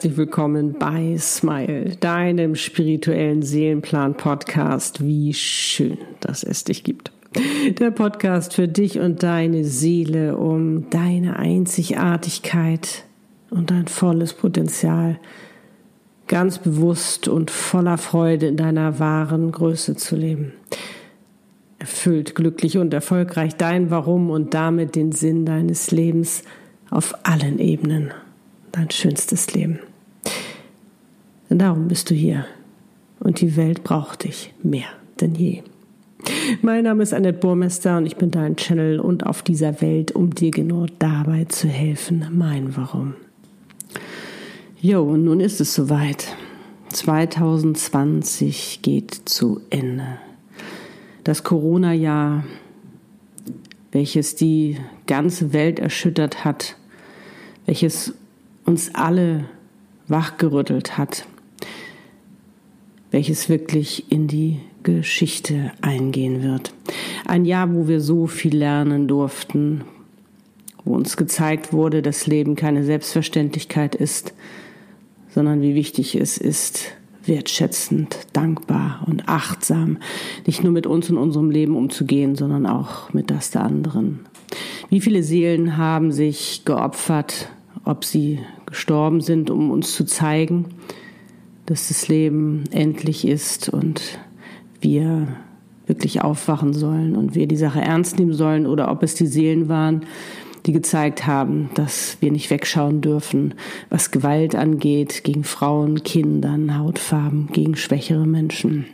herzlich willkommen bei Smile, deinem spirituellen Seelenplan-Podcast. Wie schön, dass es dich gibt. Der Podcast für dich und deine Seele, um deine Einzigartigkeit und dein volles Potenzial ganz bewusst und voller Freude in deiner wahren Größe zu leben. Erfüllt, glücklich und erfolgreich dein Warum und damit den Sinn deines Lebens auf allen Ebenen dein schönstes Leben. Denn darum bist du hier und die Welt braucht dich mehr denn je. Mein Name ist Annette Burmester und ich bin dein Channel und auf dieser Welt, um dir genau dabei zu helfen, mein Warum. Jo, und nun ist es soweit. 2020 geht zu Ende. Das Corona-Jahr, welches die ganze Welt erschüttert hat, welches uns alle wachgerüttelt hat, welches wirklich in die Geschichte eingehen wird. Ein Jahr, wo wir so viel lernen durften, wo uns gezeigt wurde, dass Leben keine Selbstverständlichkeit ist, sondern wie wichtig es ist, wertschätzend, dankbar und achtsam, nicht nur mit uns und unserem Leben umzugehen, sondern auch mit das der anderen. Wie viele Seelen haben sich geopfert, ob sie gestorben sind, um uns zu zeigen, dass das Leben endlich ist und wir wirklich aufwachen sollen und wir die Sache ernst nehmen sollen oder ob es die Seelen waren, die gezeigt haben, dass wir nicht wegschauen dürfen, was Gewalt angeht gegen Frauen, Kindern, Hautfarben, gegen schwächere Menschen.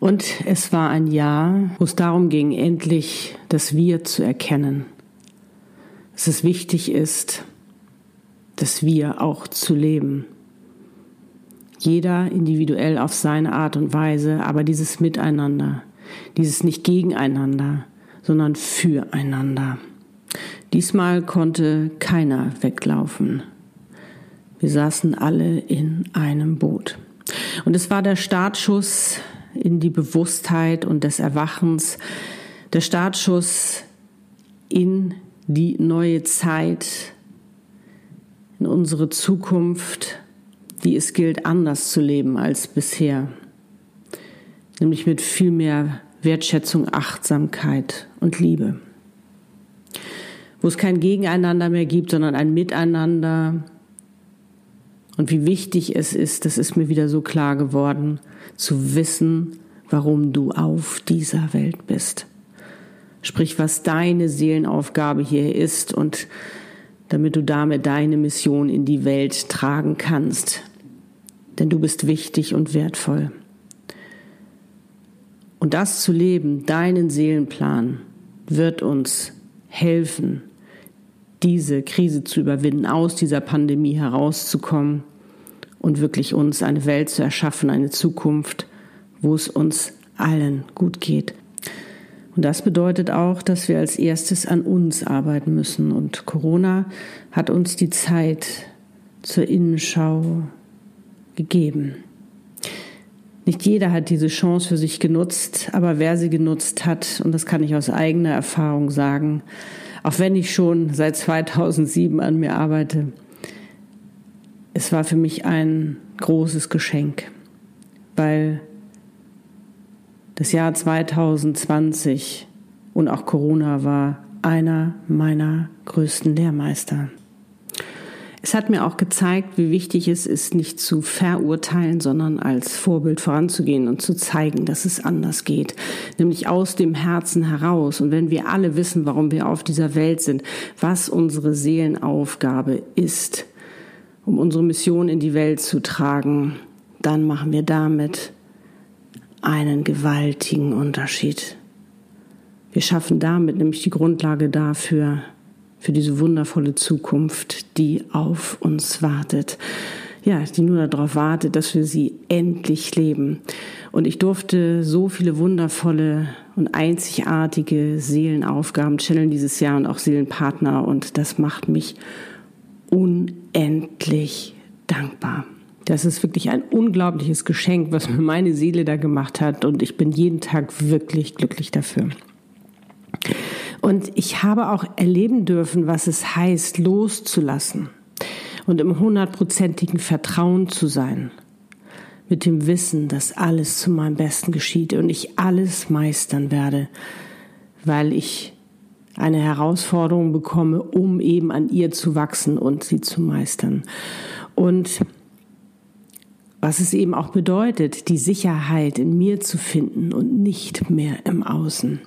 Und es war ein Jahr, wo es darum ging, endlich das Wir zu erkennen. Dass es wichtig ist, das Wir auch zu leben. Jeder individuell auf seine Art und Weise, aber dieses Miteinander, dieses nicht gegeneinander, sondern füreinander. Diesmal konnte keiner weglaufen. Wir saßen alle in einem Boot. Und es war der Startschuss in die Bewusstheit und des Erwachens, der Startschuss in die neue Zeit, in unsere Zukunft, die es gilt, anders zu leben als bisher. Nämlich mit viel mehr Wertschätzung, Achtsamkeit und Liebe. Wo es kein Gegeneinander mehr gibt, sondern ein Miteinander. Und wie wichtig es ist, das ist mir wieder so klar geworden, zu wissen, warum du auf dieser Welt bist. Sprich, was deine Seelenaufgabe hier ist und damit du damit deine Mission in die Welt tragen kannst. Denn du bist wichtig und wertvoll. Und das zu leben, deinen Seelenplan, wird uns helfen, diese Krise zu überwinden, aus dieser Pandemie herauszukommen und wirklich uns eine Welt zu erschaffen, eine Zukunft, wo es uns allen gut geht. Und das bedeutet auch, dass wir als erstes an uns arbeiten müssen. Und Corona hat uns die Zeit zur Innenschau gegeben. Nicht jeder hat diese Chance für sich genutzt, aber wer sie genutzt hat, und das kann ich aus eigener Erfahrung sagen, auch wenn ich schon seit 2007 an mir arbeite, es war für mich ein großes Geschenk, weil das Jahr 2020 und auch Corona war einer meiner größten Lehrmeister. Es hat mir auch gezeigt, wie wichtig es ist, nicht zu verurteilen, sondern als Vorbild voranzugehen und zu zeigen, dass es anders geht, nämlich aus dem Herzen heraus. Und wenn wir alle wissen, warum wir auf dieser Welt sind, was unsere Seelenaufgabe ist, um unsere Mission in die Welt zu tragen, dann machen wir damit einen gewaltigen Unterschied. Wir schaffen damit nämlich die Grundlage dafür, für diese wundervolle Zukunft, die auf uns wartet. Ja, die nur darauf wartet, dass wir sie endlich leben. Und ich durfte so viele wundervolle und einzigartige Seelenaufgaben channeln dieses Jahr und auch Seelenpartner. Und das macht mich unendlich dankbar. Das ist wirklich ein unglaubliches Geschenk, was mir meine Seele da gemacht hat. Und ich bin jeden Tag wirklich glücklich dafür. Und ich habe auch erleben dürfen, was es heißt, loszulassen. und im hundertprozentigen Vertrauen zu sein, mit dem Wissen, dass alles zu meinem Besten geschieht und ich alles meistern werde, weil ich eine Herausforderung bekomme, um eben an ihr zu wachsen und sie zu meistern. Und was es eben auch bedeutet, die Sicherheit in mir zu finden und nicht mehr im Außen.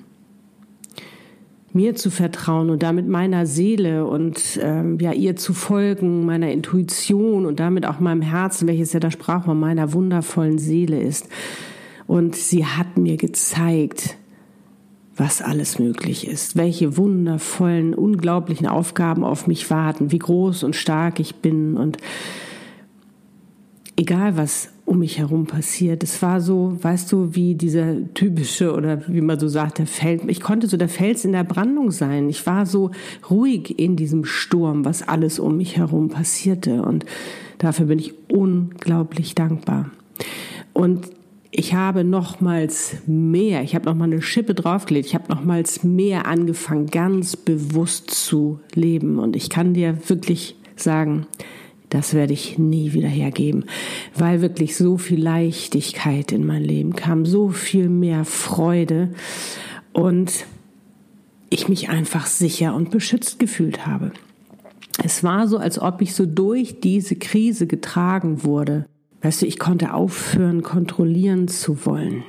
Mir zu vertrauen und damit meiner Seele und ähm, ja ihr zu folgen, meiner Intuition und damit auch meinem Herzen, welches ja der Sprachrohr meiner wundervollen Seele ist. Und sie hat mir gezeigt, was alles möglich ist, welche wundervollen, unglaublichen Aufgaben auf mich warten, wie groß und stark ich bin und egal was um mich herum passiert. Es war so, weißt du, wie dieser typische oder wie man so sagt, der Fels. Ich konnte so der Fels in der Brandung sein. Ich war so ruhig in diesem Sturm, was alles um mich herum passierte. Und dafür bin ich unglaublich dankbar. Und ich habe nochmals mehr, ich habe nochmal eine Schippe draufgelegt, ich habe nochmals mehr angefangen, ganz bewusst zu leben. Und ich kann dir wirklich sagen, das werde ich nie wieder hergeben, weil wirklich so viel Leichtigkeit in mein Leben kam, so viel mehr Freude und ich mich einfach sicher und beschützt gefühlt habe. Es war so, als ob ich so durch diese Krise getragen wurde. Weißt du, ich konnte aufhören, kontrollieren zu wollen.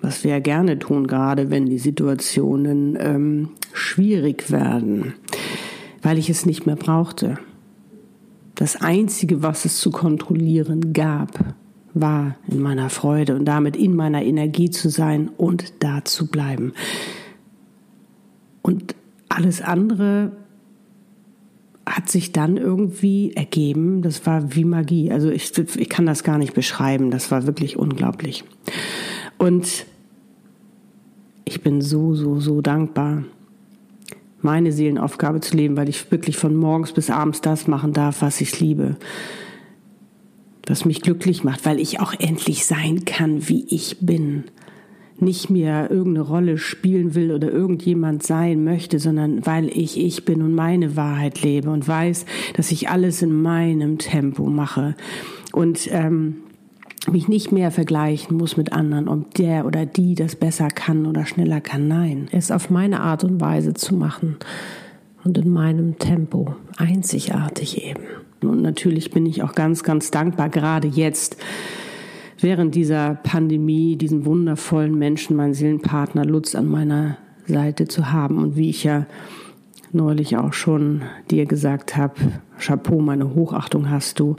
Was wir ja gerne tun, gerade wenn die Situationen ähm, schwierig werden, weil ich es nicht mehr brauchte. Das Einzige, was es zu kontrollieren gab, war in meiner Freude und damit in meiner Energie zu sein und da zu bleiben. Und alles andere hat sich dann irgendwie ergeben. Das war wie Magie. Also ich, ich kann das gar nicht beschreiben. Das war wirklich unglaublich. Und ich bin so, so, so dankbar, meine Seelenaufgabe zu leben, weil ich wirklich von morgens bis abends das machen darf, was ich liebe. Was mich glücklich macht, weil ich auch endlich sein kann, wie ich bin nicht mehr irgendeine Rolle spielen will oder irgendjemand sein möchte, sondern weil ich ich bin und meine Wahrheit lebe und weiß, dass ich alles in meinem Tempo mache und ähm, mich nicht mehr vergleichen muss mit anderen, ob der oder die das besser kann oder schneller kann. Nein, es auf meine Art und Weise zu machen und in meinem Tempo, einzigartig eben. Und natürlich bin ich auch ganz, ganz dankbar, gerade jetzt, während dieser Pandemie diesen wundervollen Menschen, meinen Seelenpartner Lutz an meiner Seite zu haben. Und wie ich ja neulich auch schon dir gesagt habe, Chapeau, meine Hochachtung hast du,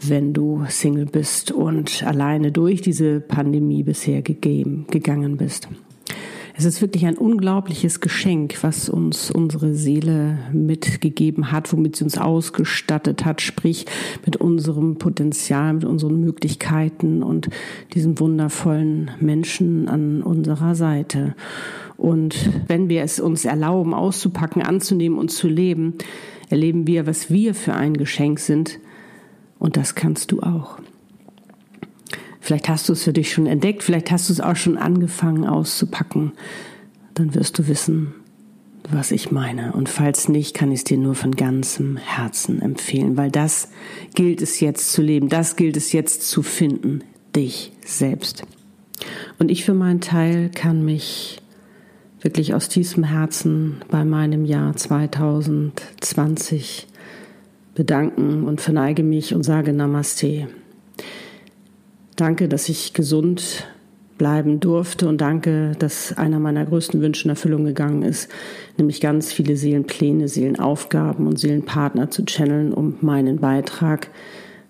wenn du Single bist und alleine durch diese Pandemie bisher gegeben, gegangen bist. Es ist wirklich ein unglaubliches Geschenk, was uns unsere Seele mitgegeben hat, womit sie uns ausgestattet hat, sprich mit unserem Potenzial, mit unseren Möglichkeiten und diesen wundervollen Menschen an unserer Seite. Und wenn wir es uns erlauben, auszupacken, anzunehmen und zu leben, erleben wir, was wir für ein Geschenk sind. Und das kannst du auch. Vielleicht hast du es für dich schon entdeckt, vielleicht hast du es auch schon angefangen auszupacken. Dann wirst du wissen, was ich meine. Und falls nicht, kann ich es dir nur von ganzem Herzen empfehlen, weil das gilt es jetzt zu leben, das gilt es jetzt zu finden, dich selbst. Und ich für meinen Teil kann mich wirklich aus tiefstem Herzen bei meinem Jahr 2020 bedanken und verneige mich und sage Namaste. Danke, dass ich gesund bleiben durfte und danke, dass einer meiner größten Wünsche in Erfüllung gegangen ist, nämlich ganz viele Seelenpläne, Seelenaufgaben und Seelenpartner zu channeln, um meinen Beitrag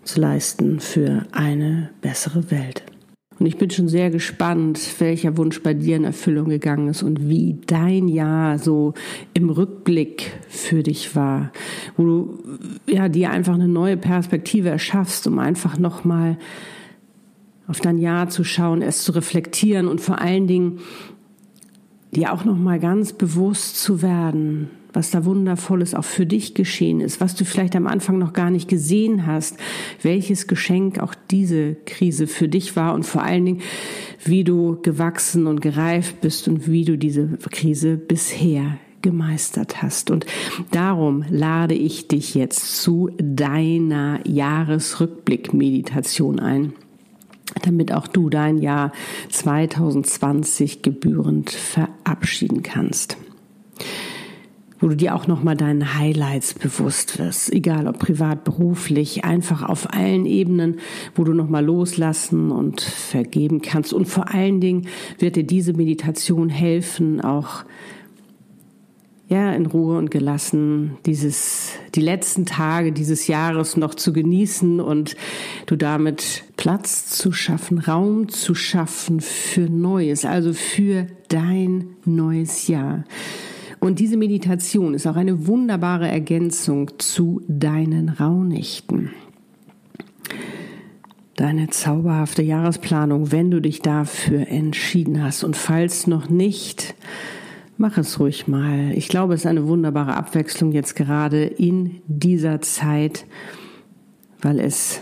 zu leisten für eine bessere Welt. Und ich bin schon sehr gespannt, welcher Wunsch bei dir in Erfüllung gegangen ist und wie dein Jahr so im Rückblick für dich war, wo du ja dir einfach eine neue Perspektive erschaffst, um einfach noch mal auf dein Jahr zu schauen, es zu reflektieren und vor allen Dingen dir auch noch mal ganz bewusst zu werden, was da wundervolles auch für dich geschehen ist, was du vielleicht am Anfang noch gar nicht gesehen hast, welches Geschenk auch diese Krise für dich war und vor allen Dingen, wie du gewachsen und gereift bist und wie du diese Krise bisher gemeistert hast. Und darum lade ich dich jetzt zu deiner Jahresrückblick-Meditation ein damit auch du dein Jahr 2020 gebührend verabschieden kannst wo du dir auch nochmal deinen Highlights bewusst wirst, egal ob privat, beruflich, einfach auf allen Ebenen, wo du nochmal loslassen und vergeben kannst. Und vor allen Dingen wird dir diese Meditation helfen, auch ja, in Ruhe und gelassen dieses, die letzten Tage dieses Jahres noch zu genießen und du damit Platz zu schaffen, Raum zu schaffen für Neues, also für dein neues Jahr. Und diese Meditation ist auch eine wunderbare Ergänzung zu deinen Rauhnächten. Deine zauberhafte Jahresplanung, wenn du dich dafür entschieden hast. Und falls noch nicht, mach es ruhig mal. Ich glaube, es ist eine wunderbare Abwechslung jetzt gerade in dieser Zeit, weil es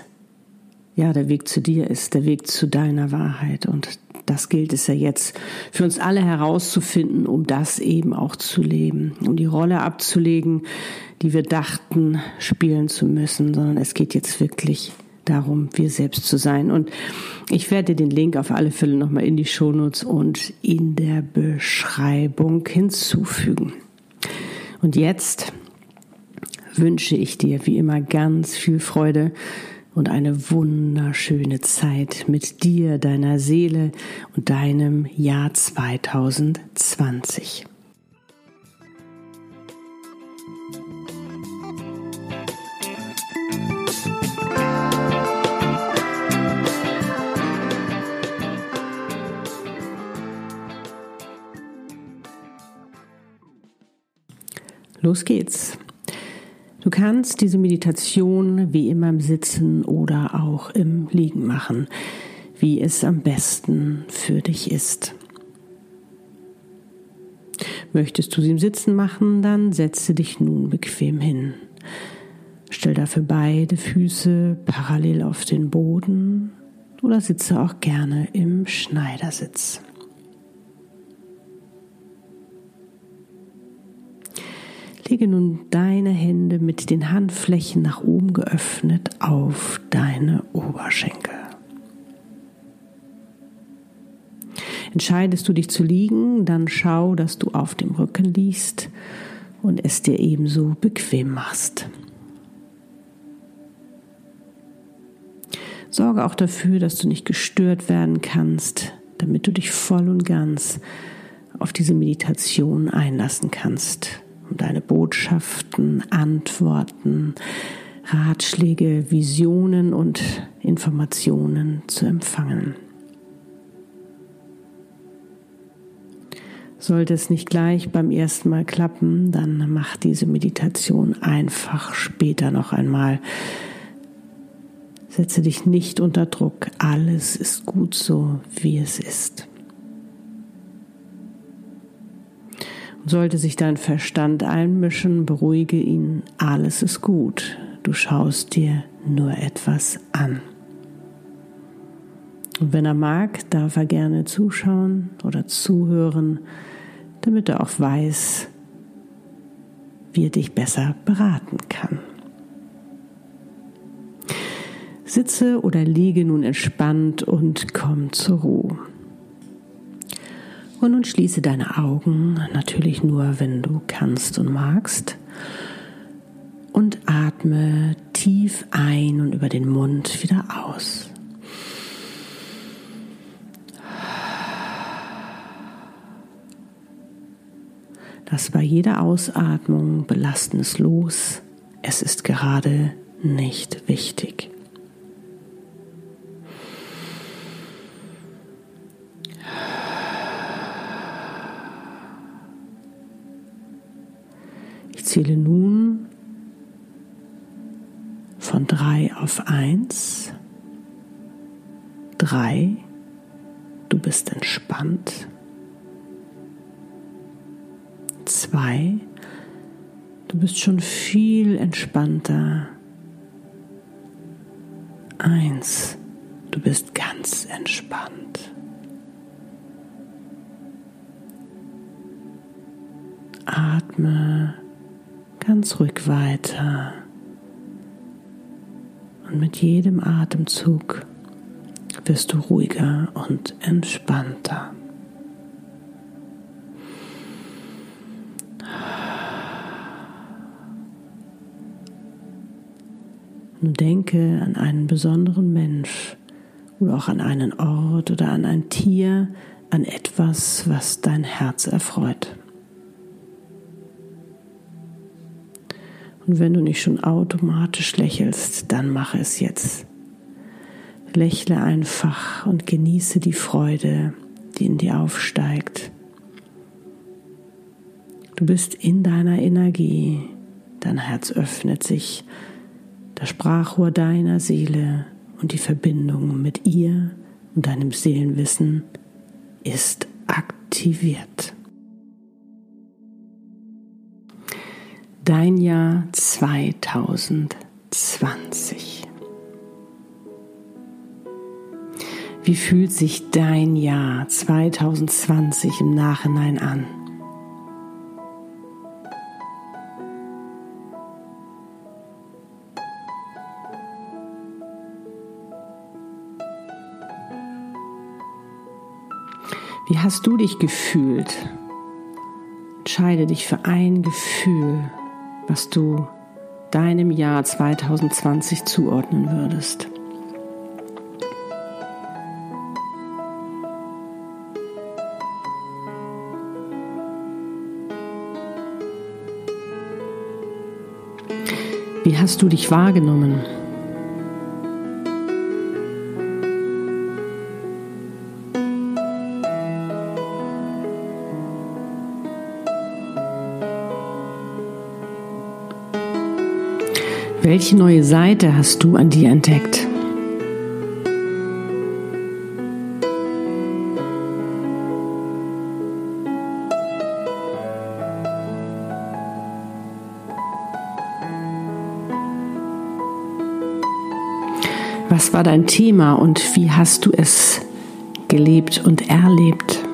ja der Weg zu dir ist, der Weg zu deiner Wahrheit. Und das gilt es ja jetzt für uns alle herauszufinden, um das eben auch zu leben, um die Rolle abzulegen, die wir dachten spielen zu müssen, sondern es geht jetzt wirklich darum, wir selbst zu sein. Und ich werde den Link auf alle Fälle nochmal in die Shownotes und in der Beschreibung hinzufügen. Und jetzt wünsche ich dir wie immer ganz viel Freude und eine wunderschöne Zeit mit dir, deiner Seele und deinem Jahr 2020. Los geht's. Du kannst diese Meditation wie immer im Sitzen oder auch im Liegen machen, wie es am besten für dich ist. Möchtest du sie im Sitzen machen, dann setze dich nun bequem hin. Stell dafür beide Füße parallel auf den Boden oder sitze auch gerne im Schneidersitz. Lege nun deine Hände mit den Handflächen nach oben geöffnet auf deine Oberschenkel. Entscheidest du dich zu liegen, dann schau, dass du auf dem Rücken liegst und es dir ebenso bequem machst. Sorge auch dafür, dass du nicht gestört werden kannst, damit du dich voll und ganz auf diese Meditation einlassen kannst deine Botschaften, Antworten, Ratschläge, Visionen und Informationen zu empfangen. Sollte es nicht gleich beim ersten Mal klappen, dann mach diese Meditation einfach später noch einmal. Setze dich nicht unter Druck. Alles ist gut so, wie es ist. Sollte sich dein Verstand einmischen, beruhige ihn, alles ist gut, du schaust dir nur etwas an. Und wenn er mag, darf er gerne zuschauen oder zuhören, damit er auch weiß, wie er dich besser beraten kann. Sitze oder liege nun entspannt und komm zur Ruhe. Und nun schließe deine Augen, natürlich nur, wenn du kannst und magst. Und atme tief ein und über den Mund wieder aus. Lass bei jeder Ausatmung Belastendes los. Es ist gerade nicht wichtig. Zähle nun von drei auf eins. Drei, du bist entspannt. Zwei, du bist schon viel entspannter. Eins, du bist ganz entspannt. atme ganz ruhig weiter. Und mit jedem Atemzug wirst du ruhiger und entspannter. Nun denke an einen besonderen Mensch oder auch an einen Ort oder an ein Tier, an etwas, was dein Herz erfreut. Und wenn du nicht schon automatisch lächelst, dann mache es jetzt. Lächle einfach und genieße die Freude, die in dir aufsteigt. Du bist in deiner Energie, dein Herz öffnet sich, das Sprachrohr deiner Seele und die Verbindung mit ihr und deinem Seelenwissen ist aktiviert. Dein Jahr 2020. Wie fühlt sich dein Jahr 2020 im Nachhinein an? Wie hast du dich gefühlt? Entscheide dich für ein Gefühl, was du deinem Jahr 2020 zuordnen würdest. Wie hast du dich wahrgenommen? Welche neue Seite hast du an dir entdeckt? Was war dein Thema und wie hast du es gelebt und erlebt?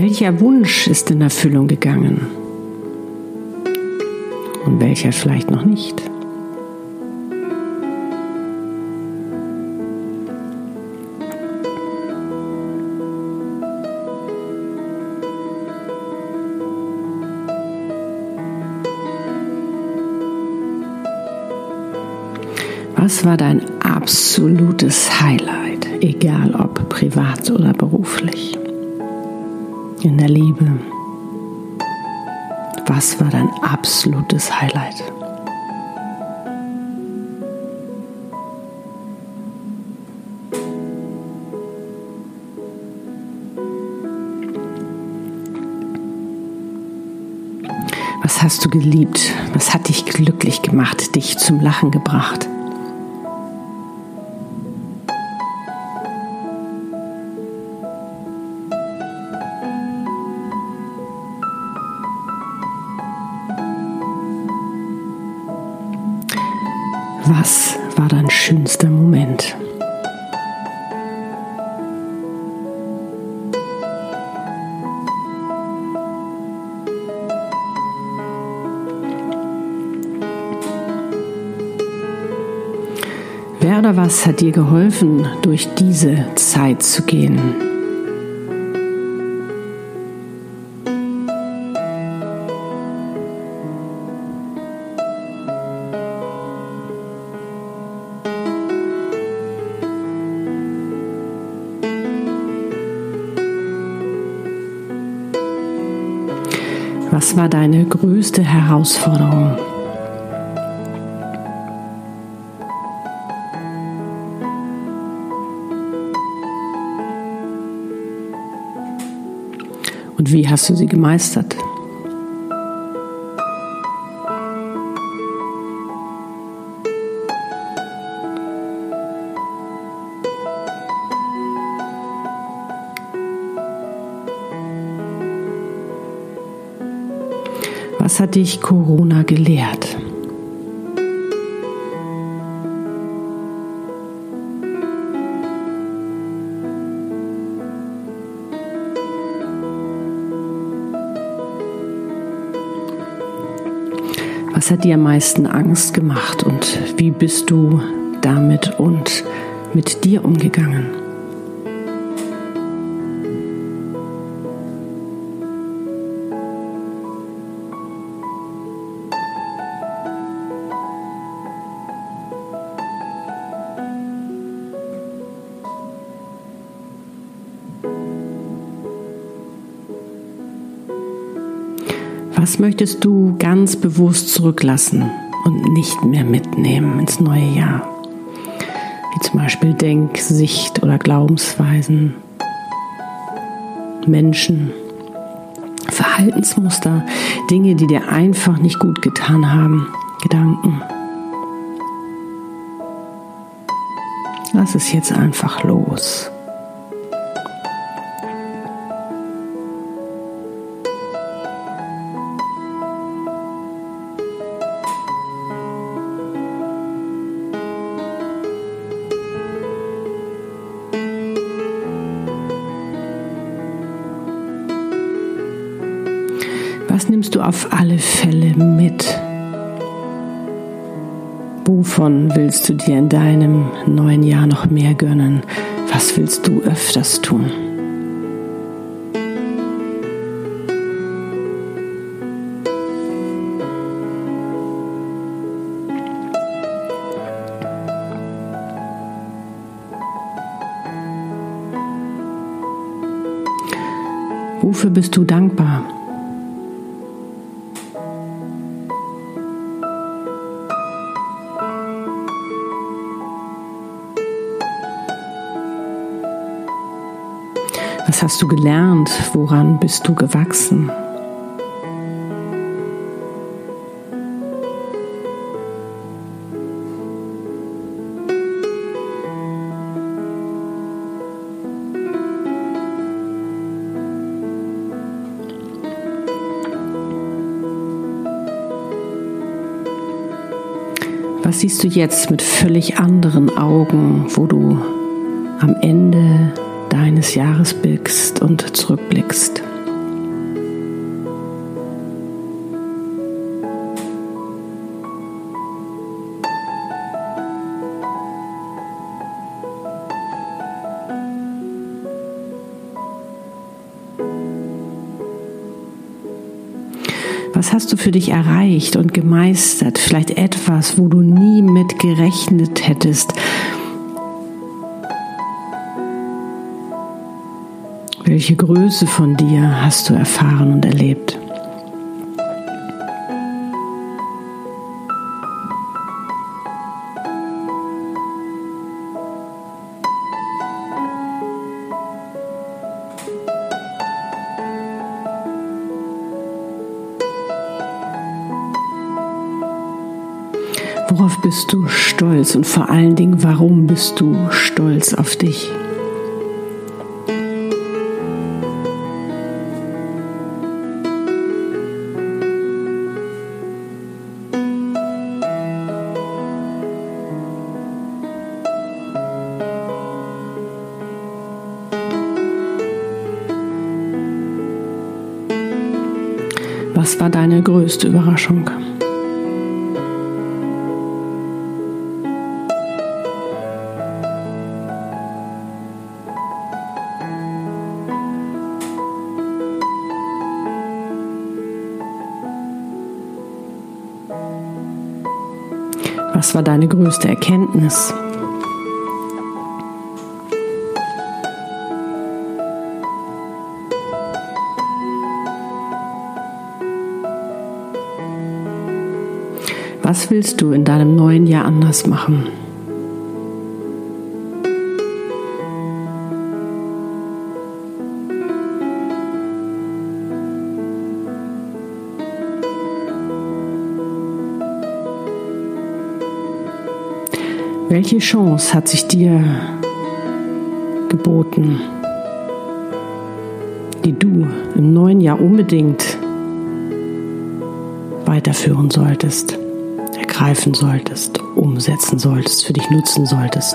Welcher Wunsch ist in Erfüllung gegangen? Und welcher vielleicht noch nicht? Was war dein absolutes Highlight, egal ob privat oder beruflich? In der Liebe. Was war dein absolutes Highlight? Was hast du geliebt? Was hat dich glücklich gemacht, dich zum Lachen gebracht? Hat dir geholfen, durch diese Zeit zu gehen? Was war deine größte Herausforderung? Wie hast du sie gemeistert? Was hat dich Corona gelehrt? Hat dir am meisten Angst gemacht und wie bist du damit und mit dir umgegangen? Was möchtest du ganz bewusst zurücklassen und nicht mehr mitnehmen ins neue Jahr? Wie zum Beispiel Denk-, Sicht- oder Glaubensweisen, Menschen, Verhaltensmuster, Dinge, die dir einfach nicht gut getan haben, Gedanken. Lass es jetzt einfach los. Wovon willst du dir in deinem neuen Jahr noch mehr gönnen? Was willst du öfters tun? Wofür bist du dankbar? Was hast du gelernt? Woran bist du gewachsen? Was siehst du jetzt mit völlig anderen Augen, wo du am Ende deines Jahres bist und zurückblickst. Was hast du für dich erreicht und gemeistert? Vielleicht etwas, wo du nie mit gerechnet hättest, Welche Größe von dir hast du erfahren und erlebt? Worauf bist du stolz und vor allen Dingen, warum bist du stolz auf dich? Was war deine größte Überraschung? Was war deine größte Erkenntnis? Was willst du in deinem neuen Jahr anders machen? Welche Chance hat sich dir geboten, die du im neuen Jahr unbedingt weiterführen solltest, ergreifen solltest, umsetzen solltest, für dich nutzen solltest.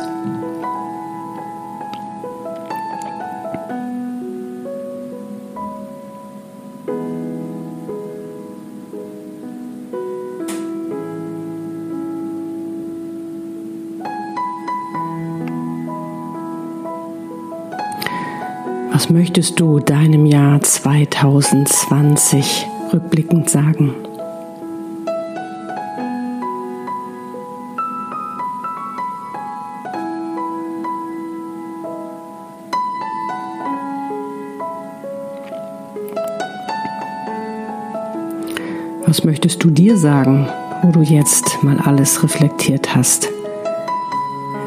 Was möchtest du deinem Jahr 2020 rückblickend sagen? Möchtest du dir sagen, wo du jetzt mal alles reflektiert hast?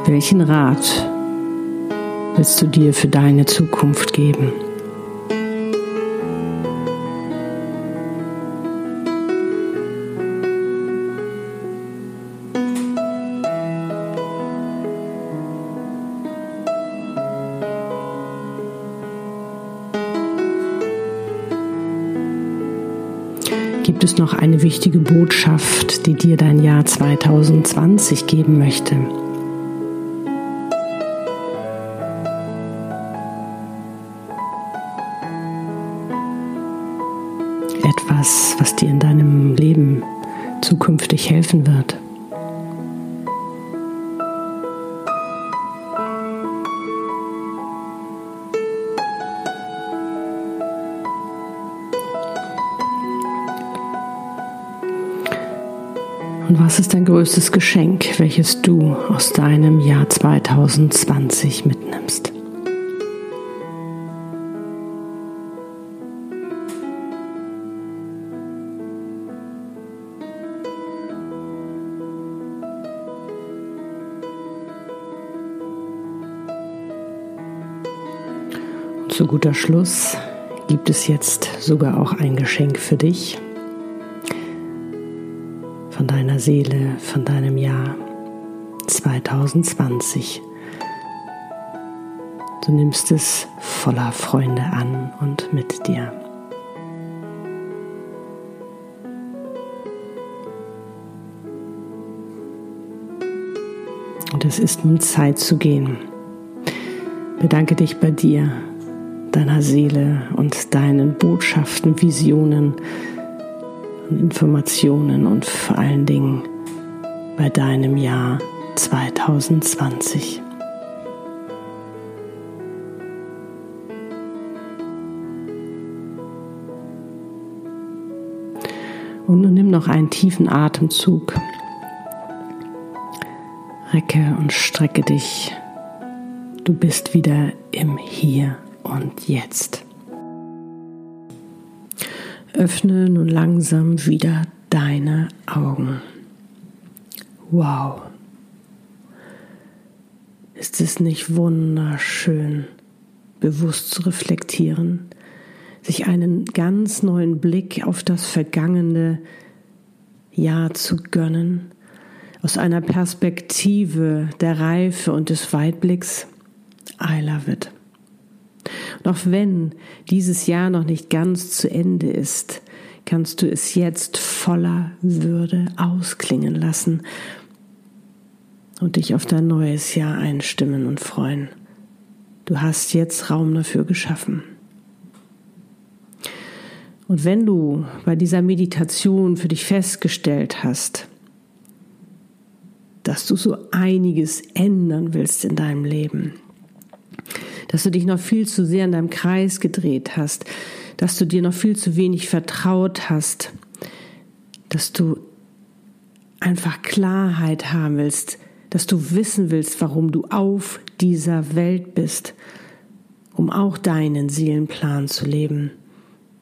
Welchen Rat willst du dir für deine Zukunft geben? Noch eine wichtige Botschaft, die dir dein Jahr 2020 geben möchte? Was ist dein größtes Geschenk, welches du aus deinem Jahr 2020 mitnimmst? zu guter Schluss gibt es jetzt sogar auch ein Geschenk für dich von deiner Seele, von deinem Jahr 2020. Du nimmst es voller Freunde an und mit dir. Und es ist nun Zeit zu gehen. Bedanke dich bei dir deiner Seele und deinen Botschaften, Visionen und Informationen und vor allen Dingen bei deinem Jahr 2020. Und nun nimm noch einen tiefen Atemzug. Recke und strecke dich. Du bist wieder im Hier und jetzt. Öffne nun langsam wieder deine Augen. Wow. Ist es nicht wunderschön, bewusst zu reflektieren, sich einen ganz neuen Blick auf das vergangene Jahr zu gönnen, aus einer Perspektive der Reife und des Weitblicks? I love it. Auch wenn dieses Jahr noch nicht ganz zu Ende ist, kannst du es jetzt voller Würde ausklingen lassen und dich auf dein neues Jahr einstimmen und freuen. Du hast jetzt Raum dafür geschaffen. Und wenn du bei dieser Meditation für dich festgestellt hast, dass du so einiges ändern willst in deinem Leben, dass du dich noch viel zu sehr in deinem Kreis gedreht hast, dass du dir noch viel zu wenig vertraut hast, dass du einfach Klarheit haben willst, dass du wissen willst, warum du auf dieser Welt bist, um auch deinen Seelenplan zu leben,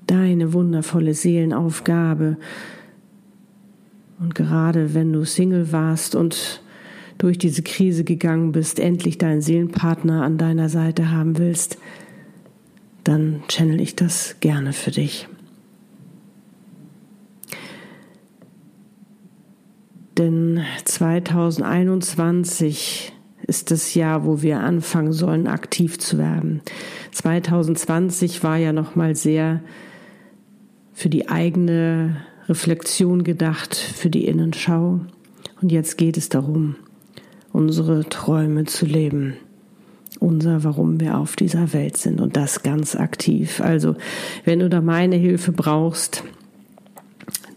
deine wundervolle Seelenaufgabe. Und gerade wenn du Single warst und durch diese Krise gegangen bist, endlich deinen Seelenpartner an deiner Seite haben willst, dann channel ich das gerne für dich. Denn 2021 ist das Jahr, wo wir anfangen sollen, aktiv zu werden. 2020 war ja noch mal sehr für die eigene Reflexion gedacht für die Innenschau. Und jetzt geht es darum, unsere Träume zu leben. Unser, warum wir auf dieser Welt sind und das ganz aktiv. Also, wenn du da meine Hilfe brauchst,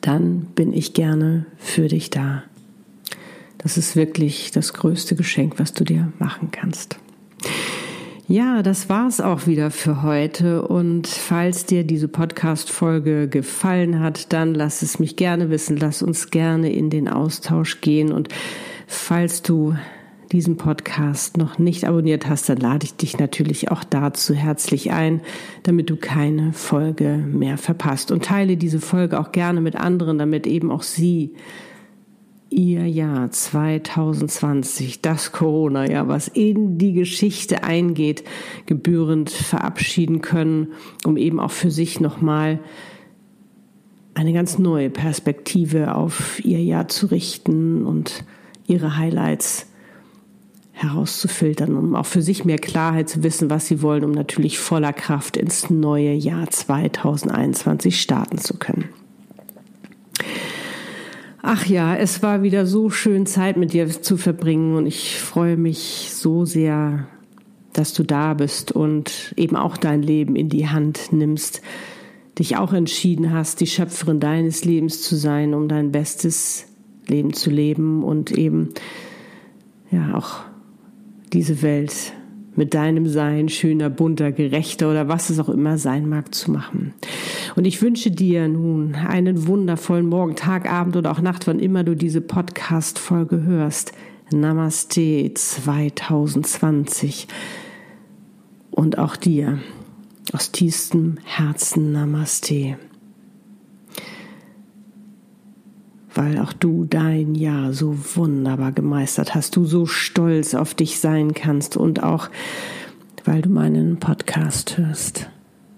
dann bin ich gerne für dich da. Das ist wirklich das größte Geschenk, was du dir machen kannst. Ja, das war's auch wieder für heute. Und falls dir diese Podcast-Folge gefallen hat, dann lass es mich gerne wissen. Lass uns gerne in den Austausch gehen. Und falls du diesen Podcast noch nicht abonniert hast, dann lade ich dich natürlich auch dazu herzlich ein, damit du keine Folge mehr verpasst. Und teile diese Folge auch gerne mit anderen, damit eben auch sie ihr Jahr 2020, das Corona-Jahr, was in die Geschichte eingeht, gebührend verabschieden können, um eben auch für sich nochmal eine ganz neue Perspektive auf ihr Jahr zu richten und ihre Highlights herauszufiltern, um auch für sich mehr Klarheit zu wissen, was sie wollen, um natürlich voller Kraft ins neue Jahr 2021 starten zu können. Ach ja, es war wieder so schön, Zeit mit dir zu verbringen und ich freue mich so sehr, dass du da bist und eben auch dein Leben in die Hand nimmst, dich auch entschieden hast, die Schöpferin deines Lebens zu sein, um dein bestes Leben zu leben und eben ja auch diese Welt mit deinem Sein schöner, bunter, gerechter oder was es auch immer sein mag zu machen. Und ich wünsche dir nun einen wundervollen Morgen, Tag, Abend oder auch Nacht, wann immer du diese Podcast-Folge hörst. Namaste 2020. Und auch dir aus tiefstem Herzen Namaste. Weil auch du dein Jahr so wunderbar gemeistert hast, du so stolz auf dich sein kannst und auch weil du meinen Podcast hörst.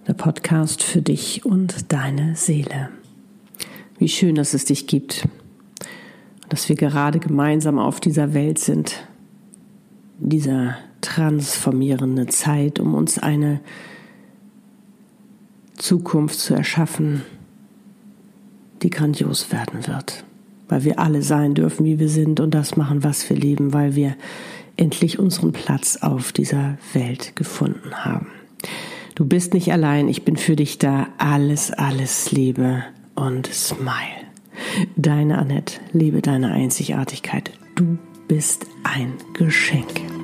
Der Podcast für dich und deine Seele. Wie schön, dass es dich gibt. Dass wir gerade gemeinsam auf dieser Welt sind, dieser transformierende Zeit, um uns eine Zukunft zu erschaffen, die grandios werden wird, weil wir alle sein dürfen, wie wir sind und das machen, was wir lieben, weil wir endlich unseren Platz auf dieser Welt gefunden haben. Du bist nicht allein, ich bin für dich da. Alles, alles Liebe und Smile. Deine Annette, lebe deine Einzigartigkeit. Du bist ein Geschenk.